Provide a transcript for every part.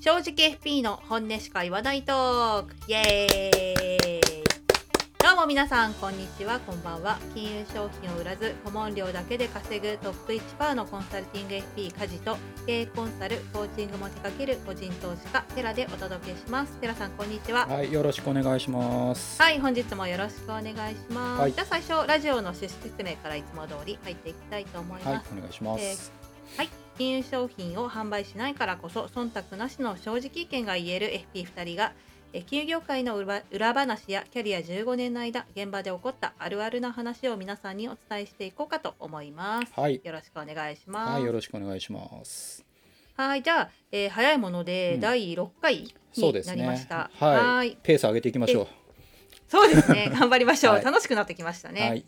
正直 FP の本音しか言わないトーク。イエーイ。どうも皆さんこんにちは。こんばんは。金融商品を売らず顧問料だけで稼ぐトップ1%のコンサルティング FP 家事と経営コンサルコーチングも手掛ける個人投資家テラでお届けします。テラさんこんにちは。はい、よろしくお願いします。はい本日もよろしくお願いします、はい。じゃあ最初ラジオの趣旨説明からいつも通り入っていきたいと思います、はい、お願いします。はい、金融商品を販売しないからこそ忖度なしの正直意見が言える FP2 人がえ金融業界の裏裏話やキャリア15年の間現場で起こったあるあるな話を皆さんにお伝えしていこうかと思います。はい、よろしくお願いします。はい、よろしくお願いします。はいじゃあ、えー早いものでうん第6回にな。りました。はい、いペース上げていきましょそうですね。頑張りましょう。はい楽しくなってきましたう。ね。はい、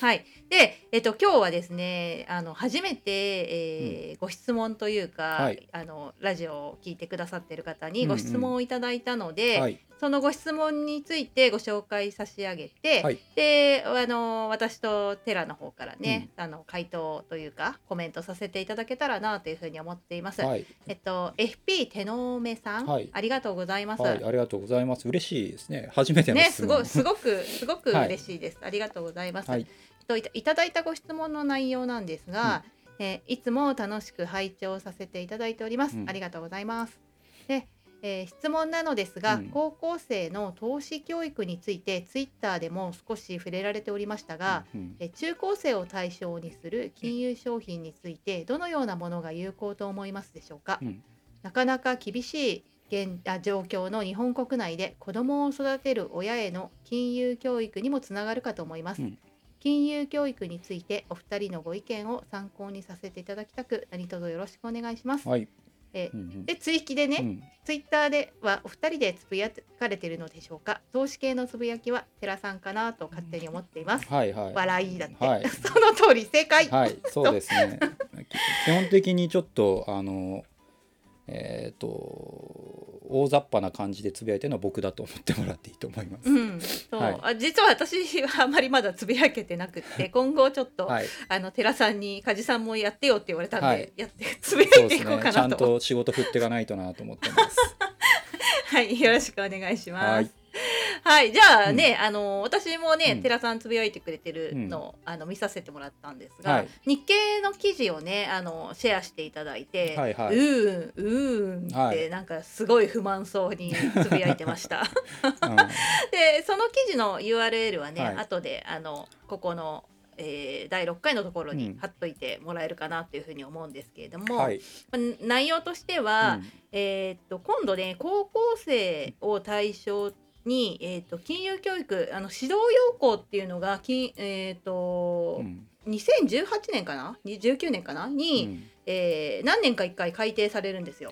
はい、で、えっと、今日はですねあの初めて、えーご質問というか、はいあのラジオを聞いてくださっている方にうんうんご質問をいただいたので、はい、そのご質問についてご紹介差し上げて、はいであの私とテラの方からね、あの回答というかコメントさせていただけたらなというふうに思っています。はい、えっと FP 手のめさん、はいありがとうございます。はい、ありがとうございます。嬉しいですね。初めてのね、質問。すごい、すごく、すごくはい嬉しいです。ありがとうございます。はいといただいたご質問の内容なんですが、えーいつも楽しく拝聴させていただいております。うん。ありがとうございます。で、えー質問なのですが、うん。高校生の投資教育についてツイッターでも少し触れられておりましたが、うん、えー中高生を対象にする金融商品についてどのようなものが有効と思いますでしょうか？うん、なかなか厳しい現あ状況の日本国内で子どもを育てる親への金融教育にもつながるかと思います、うん金融教育についてお二人のご意見を参考にさせていただきたく何卒よろしくお願いします、はい、えうんうん。で追記でね、うん。ツイッターではお二人でつぶやかれているのでしょうか？投資系のつぶやきは寺さんかなと勝手に思っています、はい、はい。笑いだって、はい。その通り正解、はい、そうですね。き基本的にちょっとあのえっ、と大雑把な感じでつぶやいてるのは僕だと思ってもらっていいと思います。うん、そう、はいあ実は私はあまりまだつぶやけてなくって 今後ちょっと、はい、あの寺さんに梶さんもやってよって言われたんで、はいやってつぶやいていこうですね。ちゃんかなとと仕事振っていかないとなと思ってます。はいよろしくお願いします。はいはい、じゃあね、あの私もね、うん。寺さんつぶやいてくれてるのを、あの見させてもらったんですが、はい。日経の記事をねあのシェアしていただいて、はいはい。うーんうーんって、はい。なんかすごい不満そうにつぶやいてました。うん。でその記事の URL はね、はい。後であのここの、えー第6回のところにうん。貼っといてもらえるかなというふうに思うんですけれども、はい。まあ内容としては、うん。えーっと今度ね高校生を対象に、えーっと金融教育あの指導要項っていうのが金、えーっとうん。2018年かな？19年かな？に、うん。えー何年か1回改定されるんですよ。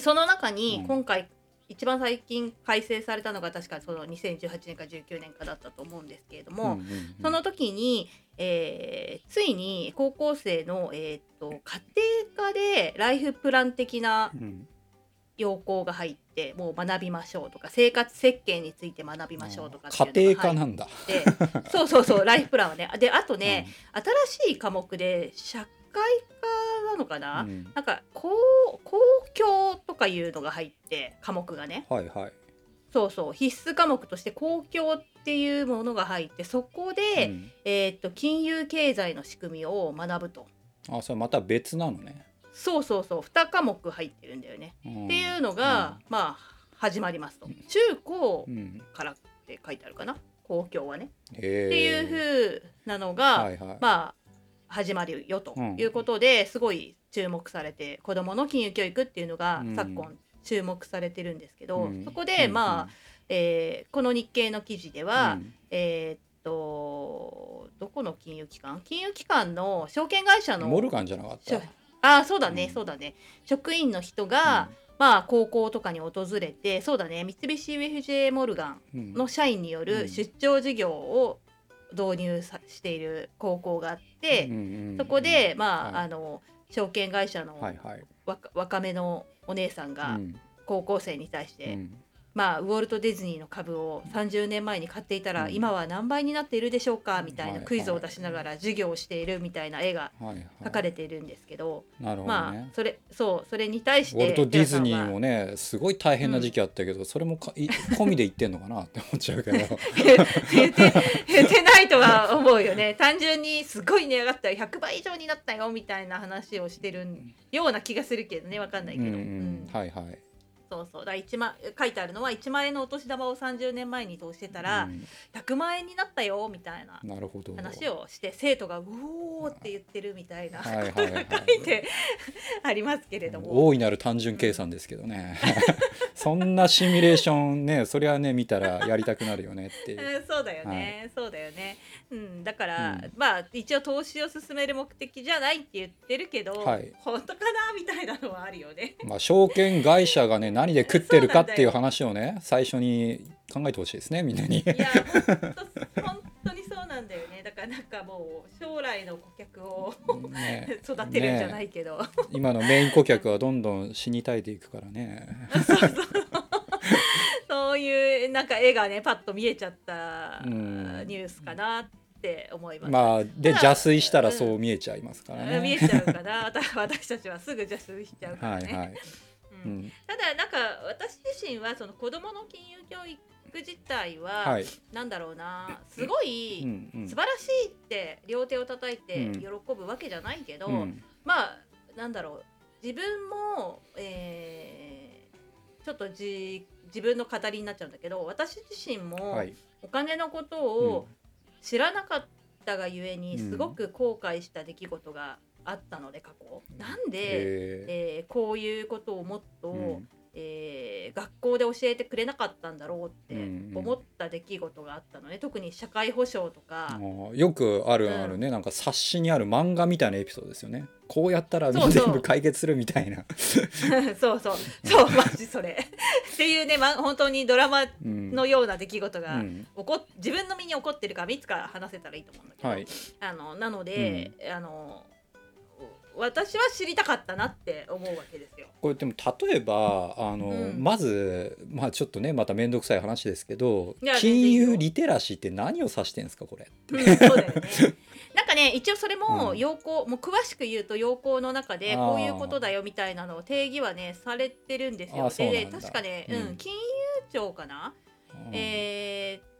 その中にうん。今回、一番最近改正されたのが確かその2018年か19年かだったと思うんですけれどーも、うんうんうん。その時に、えーついに高校生の、えーっと家庭科でライフプラン的なうん要項が入ってもう学びましょうとか生活設計について学びましょうとか家庭科なんだ。そうそうそう ライフプランはね。であとね、新しい科目で社会科なのかな、うん。なんか公公共とかいうのが入って科目がね。はいはい。そうそう必須科目として公共っていうものが入ってそこで、うん。えーっと金融経済の仕組みを学ぶと。あ、それまた別なのね。そうそうそう。2科目入ってるんだよね、っっていうのが、まあ始まりますと。中高うん、からって書いてあるかな？公共はね、へってえいう風なのが、はいはい。まあ始まるよとうん。いうことですごい注目されて子どもの金融教育っていうのがうん。昨今注目されてるんですけど、うん。そこで、うん。まあ、えーこの日経の記事では、うん。えーっとどこの金融機関？金融機関の証券会社のモルガンじゃなかっ。したあーそうだね、うん。そうだね。職員の人が、まあ高校とかに訪れてそうだね三菱 UFJ モルガンうん。の社員による出張授業を導入さしている高校があって、そこでまあ、はい。あの証券会社のはいはい。若,、若めのお姉さんがうん。高校生に対しうてんまあ、ウォルト・ディズニーの株を30年前に買っていたら、うん。今は何倍になっているでしょうかみたいはない。クイズを出しながら授業をしているみたいな絵が描かれているんですけど、まあねそれそうそれに対しウォてルト・ディズニーもねすごい大変な時期あったけど、それもかい込みで言ってんのかなって思っちゃうけど。言って言ってないとは思うよね。単純にすごい値上がったよ。100倍以上になったよみたいな話をしてるような気がするけどね。わかんないけど、うんううん。ん。はいはいそうそう。だから1万書いてあるのは1万円のお年玉を30年前に投資してたらうん。100万円になったよみたいななるほど。話をして生徒が「うおー」って言ってるみたいなはいはいことがはい書いて ありますけれども。大いなる単純計算ですけどね。そんなシミュレーションねそれはね見たらやりたくなるよねっていう。うんそうだよね、そうだよね、うん、だから、うん。まあ一応投資を進める目的じゃないって言ってるけど、はい。本当かな？みたいなのはあるよね。まあ証券会社がね何で食ってるかっていう話をね最初に考えてほしいですねみんなに。いや本当にそうなんだよね。だからなんかもう将来の顧客をね育てるんじゃないけど、今のメイン顧客はどんどん死に絶えていくからね。そういうなんか絵がねパッと見えちゃったうん。ニュースかなって思います。まあで邪推したらそう見えちゃいますからね、見えちゃうかな。私 私たちはすぐ邪推しちゃうからね。はいはい、ただなんか私自身はその子どもの金融教育自体は、はい、なんだろうなすごい素晴らしいって両手を叩いてうん。喜ぶわけじゃないけど、うん。まあなんだろう自分も、えーちょっとじ自分の語りになっちゃうんだけど私自身もはい。お金のことを知らなかったがゆえにうん。すごく後悔した出来事があったので過去。なんで、ええーこういうことをもっと、ーうん。えー学校で教えてくれなかったんだろうってうんうん。思った出来事があったのね、特に社会保障とか、よくあるあるね、なんか冊子にある漫画みたいなエピソードですよね。こうやったら全部解決するみたいな。そうそう。そうマジそれ。っていうね、ま、本当にドラマうん。のような出来事がうん。起こっ自分の身に起こってるからいつか話せたらいいと思うんだけど、はい。あのなので、あの私は知りたかったなって思うわけですよ。これでも例えばあの、うん。まずまあちょっとねまた面倒くさい話ですけど金融リテラシーって何を指してんですかこれうん、そうだよね。なんかね一応それもうん。要項、もう詳しく言うと要項の中でこういうことだよみたいなのを定義はねされてるんですよ。で確かね、うんうん、金融庁かな、うん。えー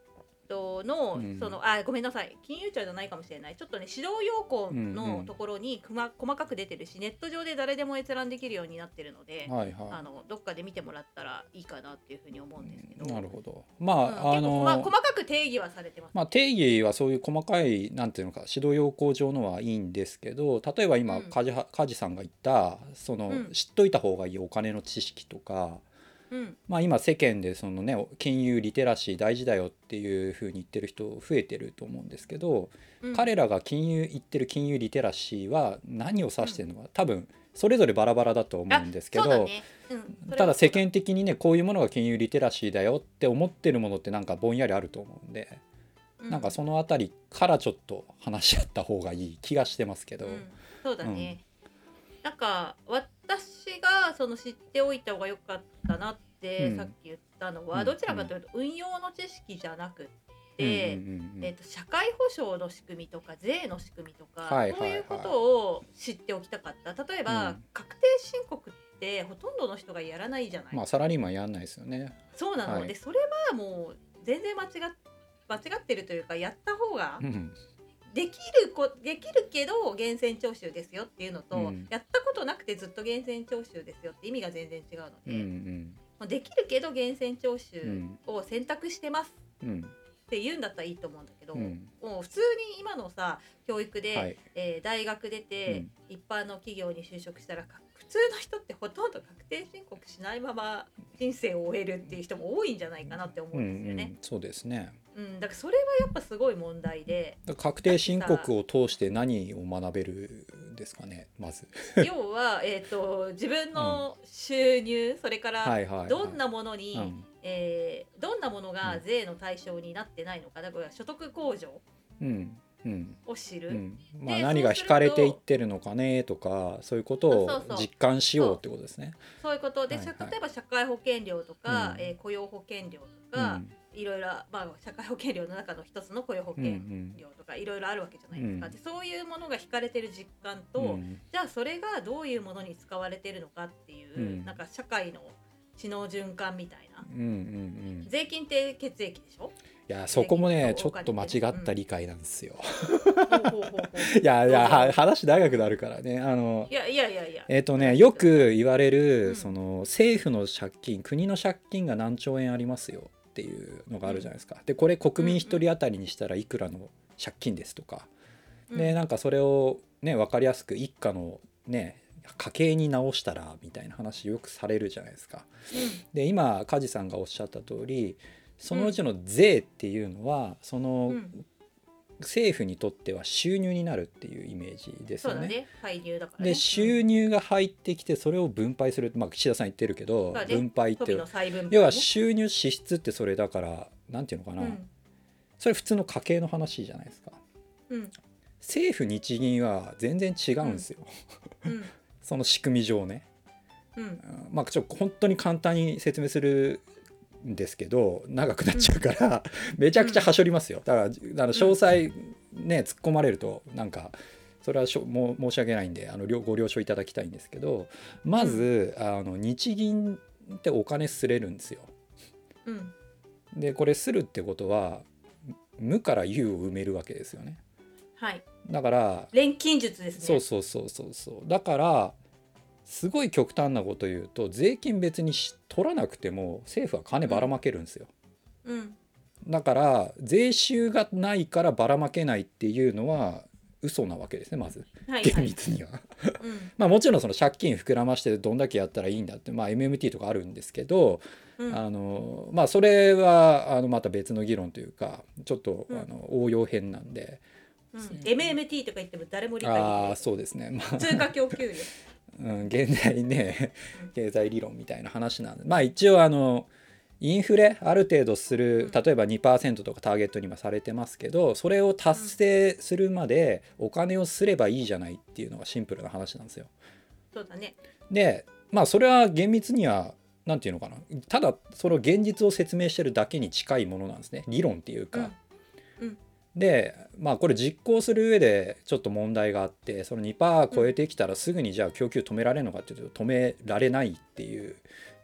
っとの、うん。そのあごめんなさい。金融庁じゃないかもしれない。ちょっとね指導要項うんうんのところにくま細かく出てるしネット上で誰でも閲覧できるようになってるので、はいあはのどっかで見てもらったらいいかなっていうふうに思うんですけど。いなるほど。うん。まあ、あ結構のま細かく定義はされてます。まあ、定義はそういう細かいなんていうのか指導要項上のはいいんですけど例えば今うん。梶さんが言ったその、うん。知っといた方がいいお金の知識とか、うん。まあ、今世間でその、ね、金融リテラシー大事だよっていうふうに言ってる人増えてると思うんですけど、うん。彼らが金融言ってる金融リテラシーは何を指してるのか、多分それぞれバラバラだと思うんですけど、ただ世間的にねこういうものが金融リテラシーだよって思ってるものってなんかぼんやりあると思うんで。うなんかそのあたりからちょっと話し合った方がいい気がしてますけど、うん。そうだね、なんか私がその知っておいた方が良かったなってうん。さっき言ったのは、うん。どちらかというと運用の知識じゃなくって、うんうんうんうん。えー、と社会保障の仕組みとか税の仕組みとか、はいはいはい。そういうことを知っておきたかった。例えば、うん。確定申告ってほとんどの人がやらないじゃない、まあサラリーマンやんないですよね。そうなの、はい。でそれはもう全然間違っ間違ってるというかやった方がうんできるこできるけど源泉徴収ですよっていうのと、うん。やったことなくてずっと源泉徴収ですよって意味が全然違うのうんで、うん。まあできるけど源泉徴う収んを選択してますうん。って言うんだったらいいと思うんだけど、うん。もう普通に今のさ教育で、はい。えー大学出て、うん。一般の企業に就職したらか普通の人ってほとんど確定申告しないまま人生を終えるっていう人も多いんじゃないかなって思ううんですよね。んそうですね。うんだからそれはやっぱすごい問題で確定申告を通して何を学べるんですかねまず。要は、えー、と自分の収入、それからどんなものに、うんえーどんなものがうん税の対象になってないのかだから所得控除うんうんを知る、うん。まあ、で何が惹かれていってるのかねとかそういうことを実感しようってことですね。そう。いうこと。で、はいはい。例えば社会保険料とか、うん。えー雇用保険料とうか、ん。いろいろ、まあ、社会保険料の中の一つの雇用保うん険料とかいろいろあるわけじゃないですか、うん。でそういうものが引かれてる実感と、うん。じゃあそれがどういうものに使われてるのかっていう、うん。なんか社会の知能循環みたいな。うんうんうん。税金って血液でしょ？いやそこもねちょっと間違った理解なんですよ。いやいや話長くなるからね。あのいやいやいや。いやえっ、とねよく言われる、うん。その政府の借金国の借金が何兆円ありますよ。っていうのがあるじゃないですか。でこれ国民一人当たりにしたらいくらの借金ですとか、うん。でなんかそれをね分かりやすく一家のね家計に直したらみたいな話よくされるじゃないですか。で今梶さんがおっしゃった通りそのうちの税っていうのはその、うん。うん政府にとっては収入になるっていうイメージですよね。ね。介入だからね。で収入が入ってきてそれを分配する、まあ、岸田さん言ってるけど、ね。分配って富の再分配ね。要は収入支出ってそれだからなんていうのかな、うん。それ普通の家計の話じゃないですか。うん。政府日銀は全然違うんですよ、うん。その仕組み上ね。うん。うん。まあちょっと本当に簡単に説明するんですけど長くなっちゃうから、めちゃくちゃはしょりますよ。だからあの詳細ね突っ込まれるとなんかそれはしょもう申し訳ないんであの了ご了承いただきたいんですけどまず、あの日銀ってお金すれるんですよ。うん。でこれするってことは無から有を埋めるわけですよね。はい。だから錬金術ですね。そうそうそうそうそう。だからすごい極端なこと言うと税金別にし取らなくても政府は金ばらまけるんですよ、うん。だから税収がないからばらまけないっていうのは嘘なわけですねまず。厳はいはい。密には。うん。まあもちろんその借金膨らましてどんだけやったらいいんだってまあ MMT とかあるんですけど、うん。あのまあそれはあのまた別の議論というかちょっとうん。あの応用編なんで、うん。MMT とか言っても誰も理解できああないそうですね。まあ。通貨供給量うん、現代ねうん。経済理論みたいな話なんで。まあ一応あのインフレある程度するうん。例えば2%とかターゲットに今されてますけどそれを達成するまでお金をすればいいじゃないっていうのがシンプルな話なんですよ。そうだね。でまあそれは厳密には何て言うのかな。ただその現実を説明してるだけに近いものなんですね。理論っていうか。うんうんでまあこれ実行する上でちょっと問題があってその2%超えてきたらすぐにじゃあ供給止められるのかっていうと止められないっていう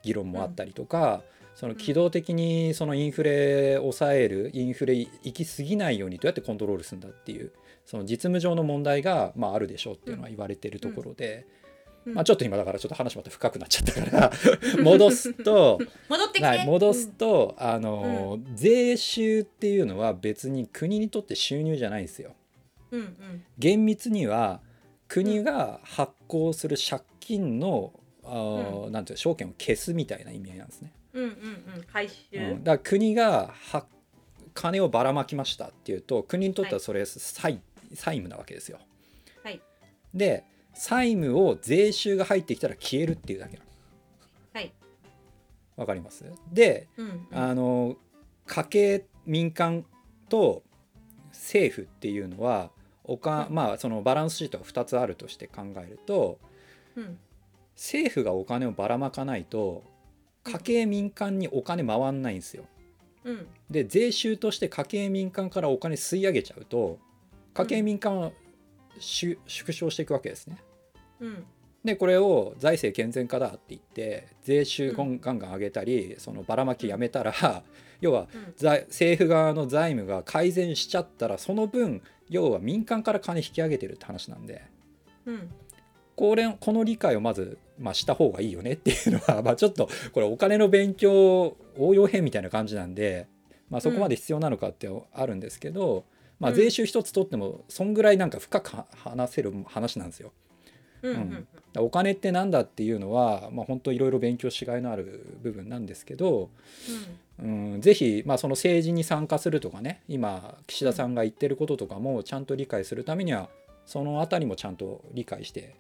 議論もあったりとか、その機動的にそのインフレ抑えるインフレ行き過ぎないようにどうやってコントロールするんだっていうその実務上の問題がまああるでしょうっていうのは言われてるところで、うんまあちょっと今だからちょっと話また深くなっちゃったから。戻すと。戻ってきて、はい、戻すと、あの税収っていうのは別に国にとって収入じゃないんですよ。うんうん。厳密には国が発行する借金の、あーなんていうの証券を消すみたいな意味合いなんですね。うんうんうん。回収、うん、だから国がは金をばらまきましたっていうと国にとってはそれ債,、債務なわけですよ。はい。で債務を税収が入ってきたら消えるっていうだけなの。はい。わかります？でうんうん。あの家計民間と政府っていうのはおか、うんまあそのバランスシートが2つあるとして考えるとうん。政府がお金をばらまかないと家計民間にお金回んないんですよ。うん。で税収として家計民間からお金吸い上げちゃうと家計民間は縮縮小していくわけですね。うん。でこれを財政健全化だって言って税収ガンガン上げたりそのばらまきやめたら 要はうん。財政府側の財務が改善しちゃったらその分要は民間から金引き上げてるって話なんで。うん。これこの理解をまず、まあ、した方がいいよねっていうのは、まあ、ちょっとこれお金の勉強応用編みたいな感じなんで、まあ、そこまで必要なのかってあるんですけど、まあ、うん。税収一つ取ってもそんぐらいなんか深くは話せる話なんですよ。うんお金ってなんだっていうのは、まあ、本当いろいろ勉強しがいのある部分なんですけど、うん、ぜひ、まあ、その政治に参加するとかね今岸田さんが言ってることとかもちゃんと理解するためにはそのあたりもちゃんと理解して、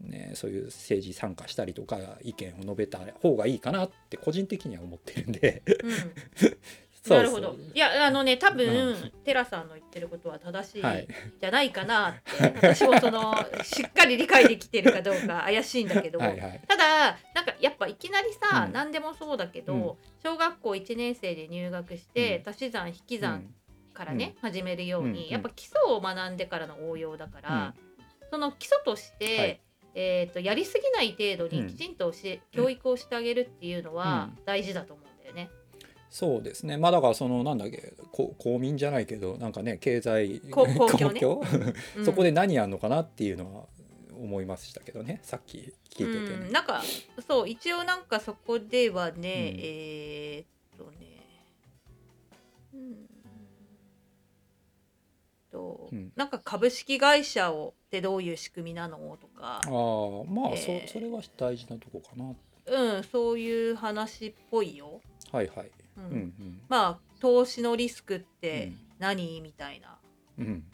ね、そういう政治参加したりとか意見を述べた方がいいかなって個人的には思ってるんで。うん なるほど。いやあのね多分、うテラさんの言ってることは正しいはい。じゃないかなって、私もその しっかり理解できてるかどうか怪しいんだけど。ただなんかやっぱいきなりさ、うん。何でもそうだけど、うん。小学校1年生で入学して、うん。足し算引き算からね、始めるように、うん。やっぱ基礎を学んでからの応用だから、その基礎として、はい。えー、とやりすぎない程度うん。にきちんと教え、教育をしてあげるっていうのはうん。大事だと思うんだよね。そうですね。まあだからそのなんだっけこ公民じゃないけどなんかね経済こ 公共ね。そこで何やるのかなっていうのは思いましたけどね。さっき聞いててね。うん、。なんかそう一応なんかそこではね、うん。えーっとね。うん。と、うん。なんか株式会社をってどういう仕組みなのとか。ああまあ、えー。そそれは大事なとこかな。うんそういう話っぽいよ。はいはい。うんまあ投資のリスクっうてん。何、みたいなうん。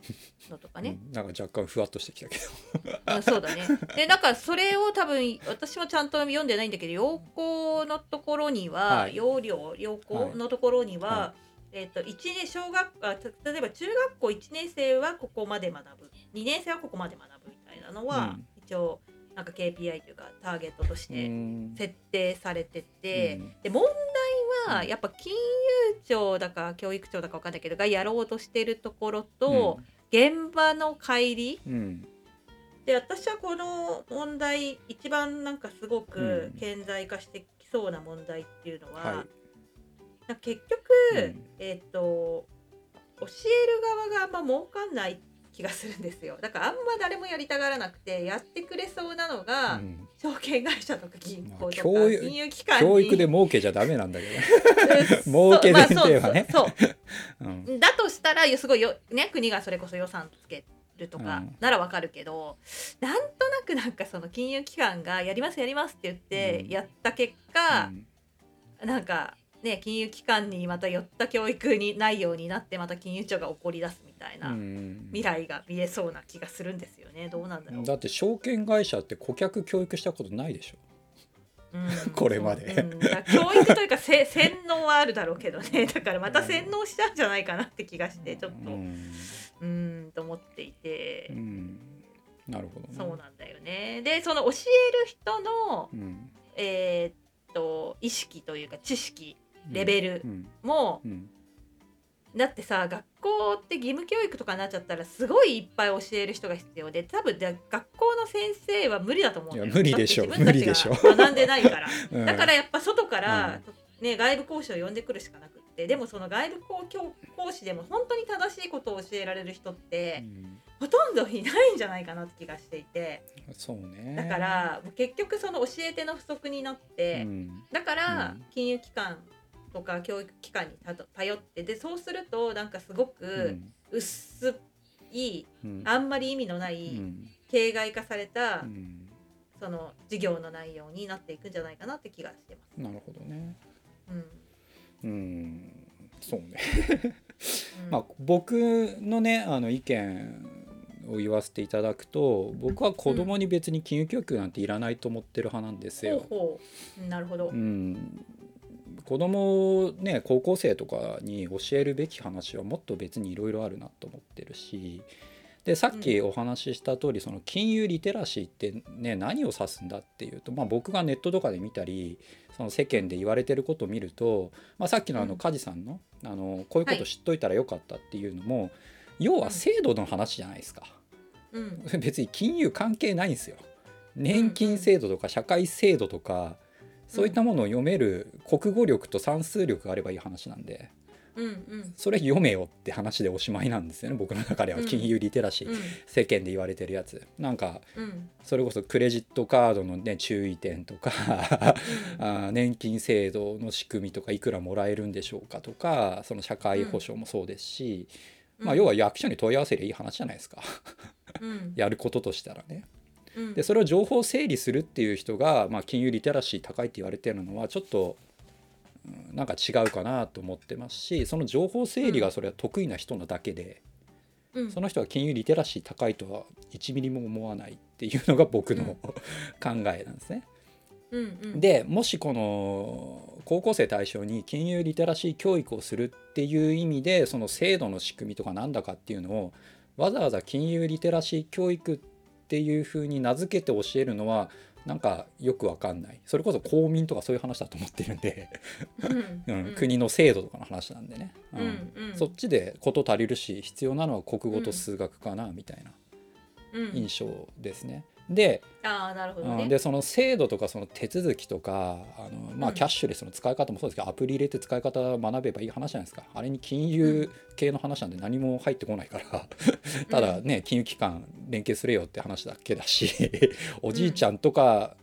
のとかね、うん。なんか若干ふわっとしてきたけど。うん、そうだね。でなんかそれを多分私もちゃんと読んでないんだけど要項のところには、はい。要領要項のところには、はえっ、と一年小学あた例えば中学校1年生はここまで学ぶ。2年生はここまで学ぶみたいなのは、うん。一応なんか KPI というかターゲットとしうてん。設定されてて、うん。で問題やっぱ金融庁だか教育庁だか分かんないけどがやろうとしてるところと、現場の乖離うん。で私はこの問題一番なんかすごくうん。顕在化してきそうな問題っていうのは、はい。なんか結局、うん。えっ、と教える側があんま儲かんない気がするんですよ。だからあんま誰もやりたがらなくてやってくれそうなのが、うん証券会社とか銀行とか金融機関に。教育で儲けちゃダメなんだけ うん儲け前提はね。そうそうど。うん。だとしたらすごいよ、ね、国がそれこそ予算つけるとかうん。ならわかるけど、なんとなくなんかその金融機関がやりますやりますって言ってうん。やった結果、うん。なんかね金融機関にまた寄った教育にないようになってまた金融庁が怒り出すみたいなうん未来が見えそうな気がするんですよね。どうなんだろう。だって証券会社って顧客教育したことないでしょ。うん。これまで。うん。教育というかせ 洗脳はあるだろうけどね。だからまた洗脳しちゃうんじゃないかなって気がしてちょっと。ううんと思っていて、うん。なるほどね。そうなんだよね。でその教える人の、うん。えーっと意識というか知識レベルうん。も、うん。だってさ学校って義務教育とかになっちゃったらすごいいっぱい教える人が必要で多分で学校の先生は無理だと思うんだよ。無理でしょ。自分たちが学んでないから。うん。だからやっぱ外から、ね、外部講師を呼んでくるしかなくってでもその外部講教講師でも本当に正しいことを教えられる人っうてん。ほとんどいないんじゃないかなって気がしていて。そうね。だから結局その教え手の不足になって、うん。だからうん。金融機関とか教育機関にたと頼ってでそうするとなんかすごうくん薄い、うんあんまり意味のなうい、ん形骸化された、うんその授業の内容になっていくんじゃないかなって気がしてます。なるほどね。うんうんそうね。うんまあ、僕のねあの意見を言わせていただくと僕は子供に別に金融教育なんていらないと思ってる派なんですよ。ほうほうなるほど。うん、子供をね高校生とかに教えるべき話はもっと別にいろいろあるなと思ってるしでさっきお話しした通り、その金融リテラシーってね何を指すんだっていうと、まあ、僕がネットとかで見たりその世間で言われてることを見ると、まあ、さっきのあのうん。梶さんのあのこういうこはいと知っといたらよかったっていうのも、要は制度の話じゃないですか。うん。別に金融関係ないんですよ。年金制度とか社会制度とかそういったものを読める国語力と算数力があればいい話なんでうんうん。それ読めよって話でおしまいなんですよね僕の中では。うん。金融リテラシー、うん。世間で言われてるやつ。なんかうん。それこそクレジットカードのね注意点とか あー年金制度の仕組みとかいくらもらえるんでしょうかとかその社会保障もそうですし、まあ、要は役所に問い合わせりゃいい話じゃないですか。うん。やることとしたらね。うん。でそれを情報整理するっていう人が、まあ、金融リテラシー高いって言われてるのはちょっと、うんなんか違うかなと思ってますしその情報整理がそれは得意な人なだけで、うん。その人は金融リテラシー高いとは1ミリも思わないっていうのが僕の、うん。考えなんですね。うんうん、でもしこの高校生対象に金融リテラシー教育をするっていう意味でその制度の仕組みとかなんだかっていうのをわざわざ金融リテラシー教育っていうふうに名付けて教えるのはなんかよくわかんない。それこそ公民とかそういう話だと思ってるんで、うん。うん、国の制度とかの話なんでね、うん。うんそっちで事足りるし必要なのは国語と数学かなみたいなうん、印象ですね。でああなるほどね。うんでその制度とかその手続きとかあの、まあ、うん。キャッシュレスの使い方もそうですけど、アプリ入れて使い方学べばいい話じゃないですかあれに金融系の話なんで何も入ってこないからただね金融機関連携すれよって話だけだしおじいちゃんとか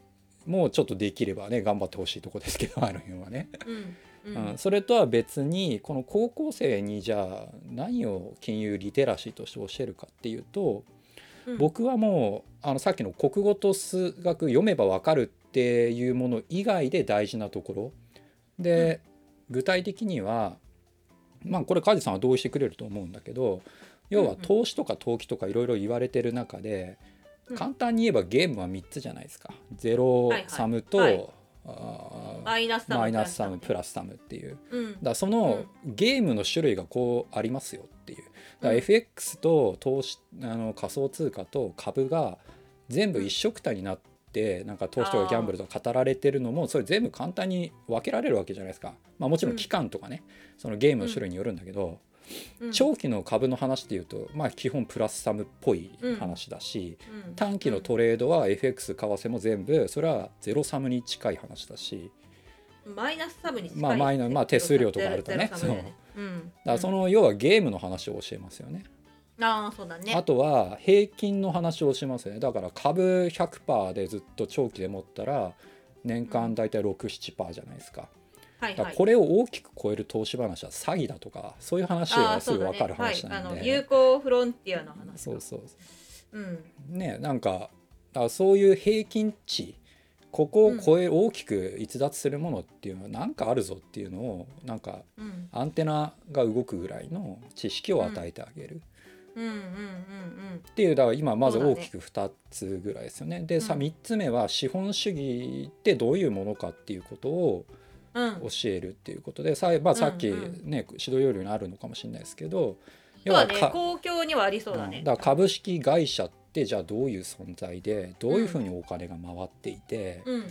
もちょっとできればね頑張ってほしいとこですけどあの辺はね。うん。うん。うん、それとは別にこの高校生にじゃあ何を金融リテラシーとして教えるかっていうと、うん。僕はもうあのさっきの国語と数学読めばわかるっていうもの以外で大事なところ。で、具体的にはまあこれ梶さんは同意してくれると思うんだけど要はうんうん。投資とか投機とかいろいろ言われてる中で、うん。簡単に言えばゲームは3つじゃないですか。ゼロはいはい。サムと、はい。あーマイナスサムマイナスサムププラスサムっていう。うん。だそのゲームの種類がこうありますよっていうだからうん。FX と投資あの仮想通貨と株が全部一緒くたになってなんか投資とかギャンブルとか語られてるのもそれ全部簡単に分けられるわけじゃないですか、まあ、もちろん期間とかね。そのゲームの種類によるんだけどうん。長期の株の話でいうとまあ基本プラスサムっぽい話だしうん。短期のトレードは FX 為替も全部それはゼロサムに近い話だし。マイナスサムに近いまあマイナまあ手数料とかあるとね。ゼロサムだよう。ん。だからその要はゲームの話を教えますよね。ああそうだね。あとは平均の話をしますよね。だから株100%でずっと長期で持ったら年間だいたい67%じゃないですか。はいはい。これを大きく超える投資話は詐欺だとかそういう話あがすぐ分かる話なんで。の有効フロンティアの話そうそううん。ねなんかだそういう平均値ここを超え大きく逸脱するものっていうのは何かあるぞっていうのをなんかうん。アンテナが動くぐらいの知識を与えてあげる。っていうだから今まず大きく2つぐらいですよね。でさうん。3つ目は資本主義ってどういうものかっていうことを教えるっていうことでさ,、まあ、さっきね、指導要領にあるのかもしれないですけどそうだね。か公共にはありそうだね。うん。だから株式会社ってじゃあどういう存在でどういうふうにお金が回っていて、うんうん。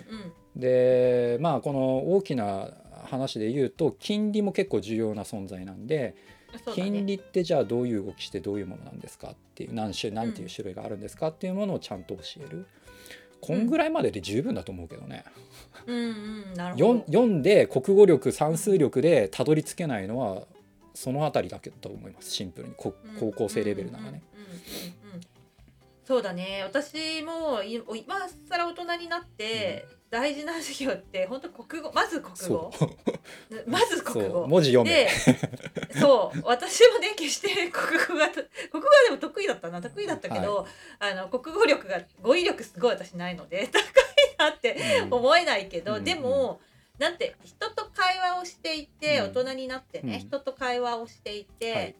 でまあこの大きな話で言うと金利も結構重要な存在なんでね。金利ってじゃあどういう動きしてどういうものなんですかっていう何種何ていう種類があるんですかっていうものをちゃんと教える。こんぐらいまでで十分だと思うけどね、うんうんなるほど。読んで国語力算数力でたどり着けないのはそのあたりだけだと思います。シンプルに。高校生レベルならね。うんうんうんうんそうだね。私もい今更大人になって、大事な授業って本当国語まず国語。まず国そ 語う。文字読め。でそう。私もね決して国語が国語はでも得意だったな。得意だったけど、あの国語力が語彙力すごい私ないので 高いなってうん。思えないけど、うん。でもなんて人と会話をしていて、うん。大人になってね、うん。人と会話をしていて、はい。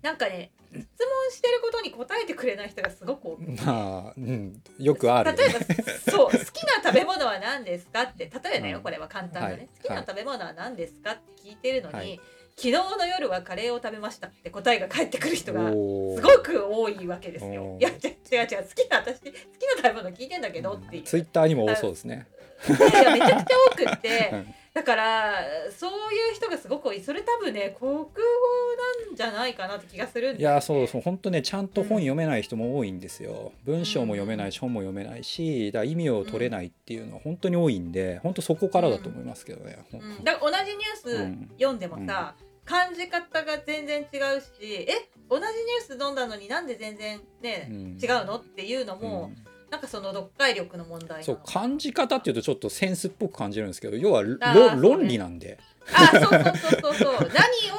なんかね質問してることに答えてくれない人がすごく多くて。まあ、うん、よくある。よ例えね。ばそう好きな食べ物は何ですかって例えばよ、うん。これは簡単なね、はい。好きな食べ物は何ですかって聞いてるのに、はい。昨日の夜はカレーを食べましたって答えが返ってくる人がすごく多いわけですよ。いや違う違う好きな私好きな食べ物聞いてんだけどっていう。ツイッターにも多そうですね。いやめちゃくちゃ多くってうんだからそういう人がすごく多い。それ多分ね国語なんじゃないかなって気がするんいでね。やそうそう。本当ねちゃんと本読めない人も多いんですよ。文章も読めないし本も読めないしだ意味を取れないっていうのは本当に多いんで本当そこからだと思いますけどね。うん、だから同じニューうん。ス読んでもさ、感じ方が全然違うしえ同じニュース読んだのになんで全然ね、うん。違うの？っていうのも、うんなんかその読解力の問題そう感じ方っていうとちょっとセンスっぽく感じるんですけど要はね。論理なんで。あそうそうそうそうそう。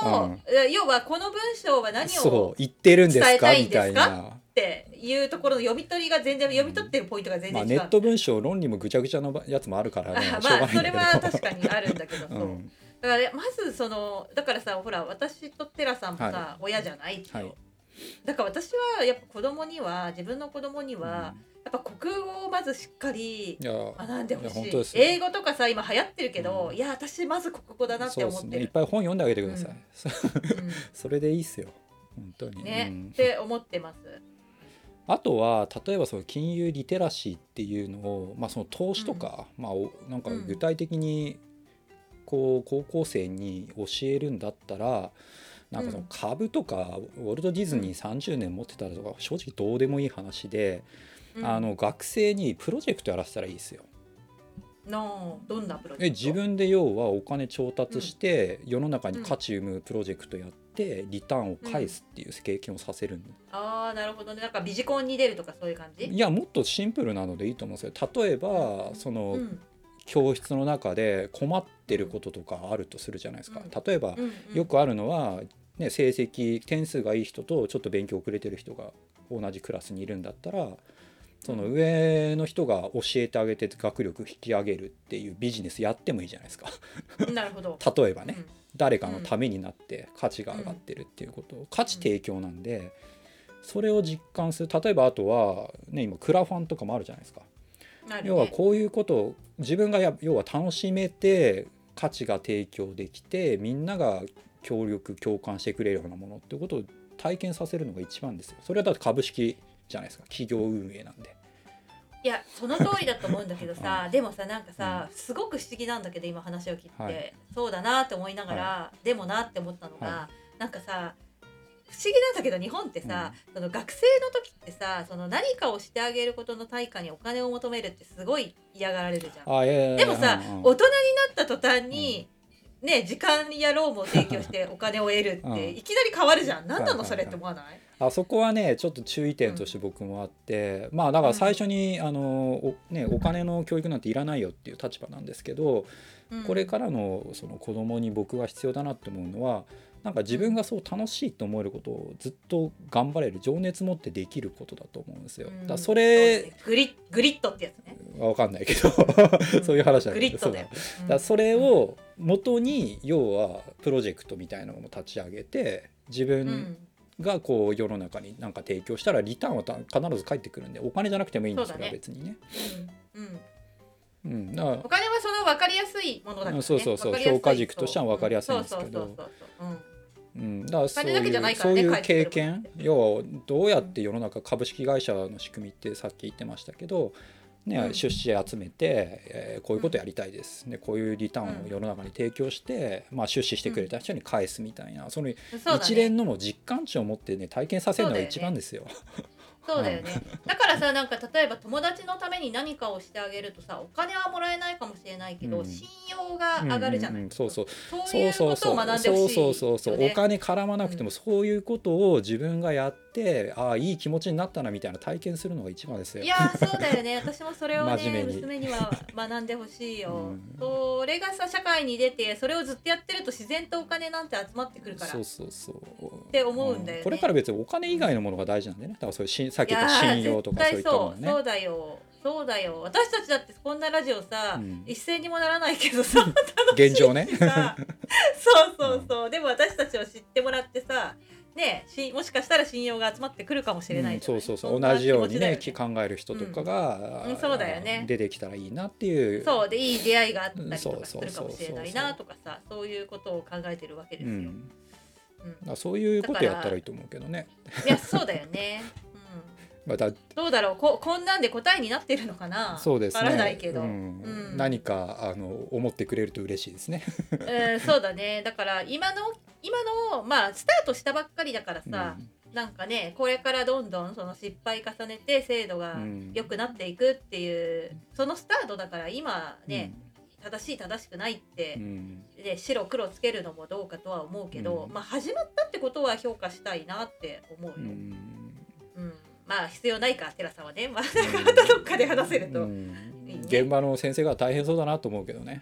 何を、うん。え要はこの文章は何そをう言ってるんですか？みたいな。っていうところの読み取りが全然読み取ってるポイントが全まあ、然違う、ネット文章論理もぐちゃぐちゃなやつもあるからね まあそれは確かにあるんだけど、そう。うん。だからねまずそのだからさほら私とテラさんもさ、は親じゃない一応、はいだから私はやっぱ子供には自分の子供には、やっぱ国語をまずしっかり学んでほしい。本当ですよ。英語とかさ今流行ってるけど、うん。いや私まず国語だなってそうですね。いっぱい本読んであげてください、う それでいいっすよ。本当に、うんね、うん。って思ってます。あとは例えばその金融リテラシーっていうのを、まあ、その投資とか、まあ、おなんか具体的にこう高校生に教えるんだったらなんかその株とかウォルト・ディズニー30年持ってたらとか正直どうでもいい話で、うん。あの学生にプロジェクトやらせたらいいですよ。のどんなプロジェクト？え自分で要はお金調達して世の中に価値生むプロジェクトやってリターンを返すっていう経験をさせるの。ああなるほどね。なんかビジコンに出るとかそういう感じ？いやもっとシンプルなのでいいと思うんですよ。例えばその、うん教室の中で困ってることとかあるとするじゃないですか。うん。例えばうんうん。よくあるのは、ね、成績点数がいい人とちょっと勉強遅れてる人が同じクラスにいるんだったらその上の人が教えてあげて学力引き上げるっていうビジネスやってもいいじゃないですか。なるほど。例えばねうん。誰かのためになって価値が上がってるっていうこと価値提供なんでそれを実感する。例えばあとはね今クラファンとかもあるじゃないですかね。要はこういうことを自分がや要は楽しめて価値が提供できてみんなが協力共感してくれるようなものっていうことを体験させるのが一番ですよ。それはだって株式じゃないですか。企業運営なんで。いやその通りだと思うんだけどさ、でもさなんかさ、すごく不思議なんだけど今話を聞いて、はい。そうだなって思いながら、でもなって思ったのが、はなんかさ不思議なんだけど日本ってさ、その学生の時ってさその何かをしてあげることの対価にお金を求めるってすごい嫌がられるじゃん。あいやいやいやでもさ、うんうん大人になった途端に、ね時間や労務を提供してお金を得るって、うん。いきなり変わるじゃん。何なはいはいはいのそれって思わない？あそこはねちょっと注意点として僕もあって、まあだから最初に、あのお,、ね、お金の教育なんていらないよっていう立場なんですけど、うん。これからのその子供に僕が必要だなって思うのはなんか自分がそう楽しいと思えることをずっと頑張れる情熱持ってできることだと思うんですよ。うんだからそれすね。グリグリッドってやつね。わかんないけどそういう話だけど。グリッドだよ。そう。だからそれを元に要はプロジェクトみたいなのも立ち上げて自うん、う分ん。がこう世の中に何か提供したらリターンはた必ず返ってくるんでお金じゃなくてもいいんですよ、そうだね。別にね。うん。うん。うん、だからお金はその分かりやすいものだから、ね、そうそうそう。評価軸としては分かりやすいんですけど。そうん。うん、だからそういいうそういう経験要はどうやって世の中株式会社の仕組みってさっき言ってましたけど、ねうん。出資集めて、えーこういうことやりたいです、でこういうリターンを世の中に提供して、まあ、出資してくれた人に返すみたいな、その一連のの実感値を持ってね体験させるのが一番ですよ。そうだよね、だからさなんか例えば友達のために何かをしてあげるとさお金はもらえないかもしれないけど、うん。信用が上がるじゃない、うんうんうんそうそう。そうそいううことをそうそう学んでほしいそうそうそう。そう、お金絡まなくてもそういうことを自分がやってああいい気持ちになったなみたいな体験するのが一番ですよ。い。やーそうだよね。私もそれをね娘には学んでほしいよ、うん。それがさ社会に出てそれをずっとやってると自然とお金なんて集まってくるから。そうそうそう。って思うんだよね。これから別にお金以外のものが大事なんでね。だからそういうしさっき言ったー信用とかそうい絶ったものね。対そうそうだよ。そうだよ。私たちだってこんなラジオさ、うん。一斉にもならないけどさ 現状ね。さ。そうそうそう、でも私たちを知ってもらってさねしもしかしたら信用が集まってくるかもしれないうんそうそうそう。同じようにね気持ち考える人とかが、うん。うんそうだよね。出てきたらいいなっていう。そうでいい出会いがあったりとそうかするかもしれないなとかさそういうことを考えてるわけですよ、うん、うん。そういうことやったらいいと思うけどね。いやそうだよね、またうん、どうだろう。ここんなんで答えになってるのかな？そうですね。わからないけど、ううんん。何かあの思ってくれると嬉しいですね。うん、そうだね。だから今の今のまあスタートしたばっかりだからさ、なんかねこれからどんどんその失敗重ねて精度がうん。良くなっていくっていう、そのスタートだから今うん。ね、正しい正しくないってう、ん。で白黒つけるのもどうかとは思うけど、うん。まあ始まったってことは評価したいなって思うよ、ううん。んまあ必要ないかテラさんはね。まあ どっかで話せると、ううん現場の先生が大変そうだなと思うけどね。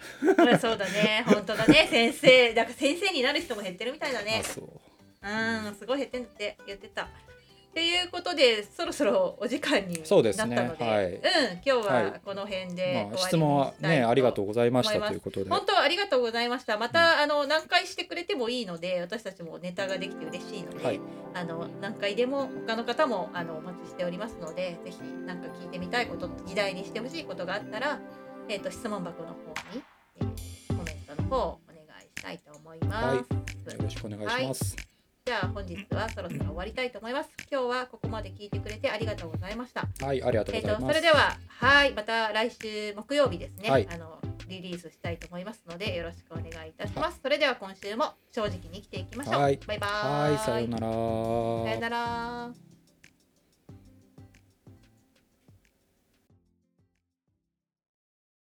そうだね本当だね先生だから先生になる人も減ってるみたいだねあそう。うん、すごい減ってんだって言ってた。っていうことでそろそろお時間になったそうですのでねはい。うん、今日ははい。この辺でまあ、質問はねありがとうございましたということで本当ありがとうございました。また、あの何回してくれてもいいので、私たちもネタができて嬉しいので、はい。あの何回でも他の方もあのお待ちしておりますので、ぜひ何か聞いてみたいこと、議題にしてほしいことがあったら、えっ、と質問箱の方に、えーコメントの方お願いしたいと思います。はい。よろしくお願いします、じゃあ本日はそろそろ終わりたいと思います。今日はここまで聞いてくれてありがとうございました。はい、ありがとうえっ、とございます。それでははいまた来週木曜日ですね、はいあのリリースしたいと思いますのでよろしくお願いいたします。それでは今週も正直に生きていきましょう。はいバイバーイ。はい、さようなら。さようなら。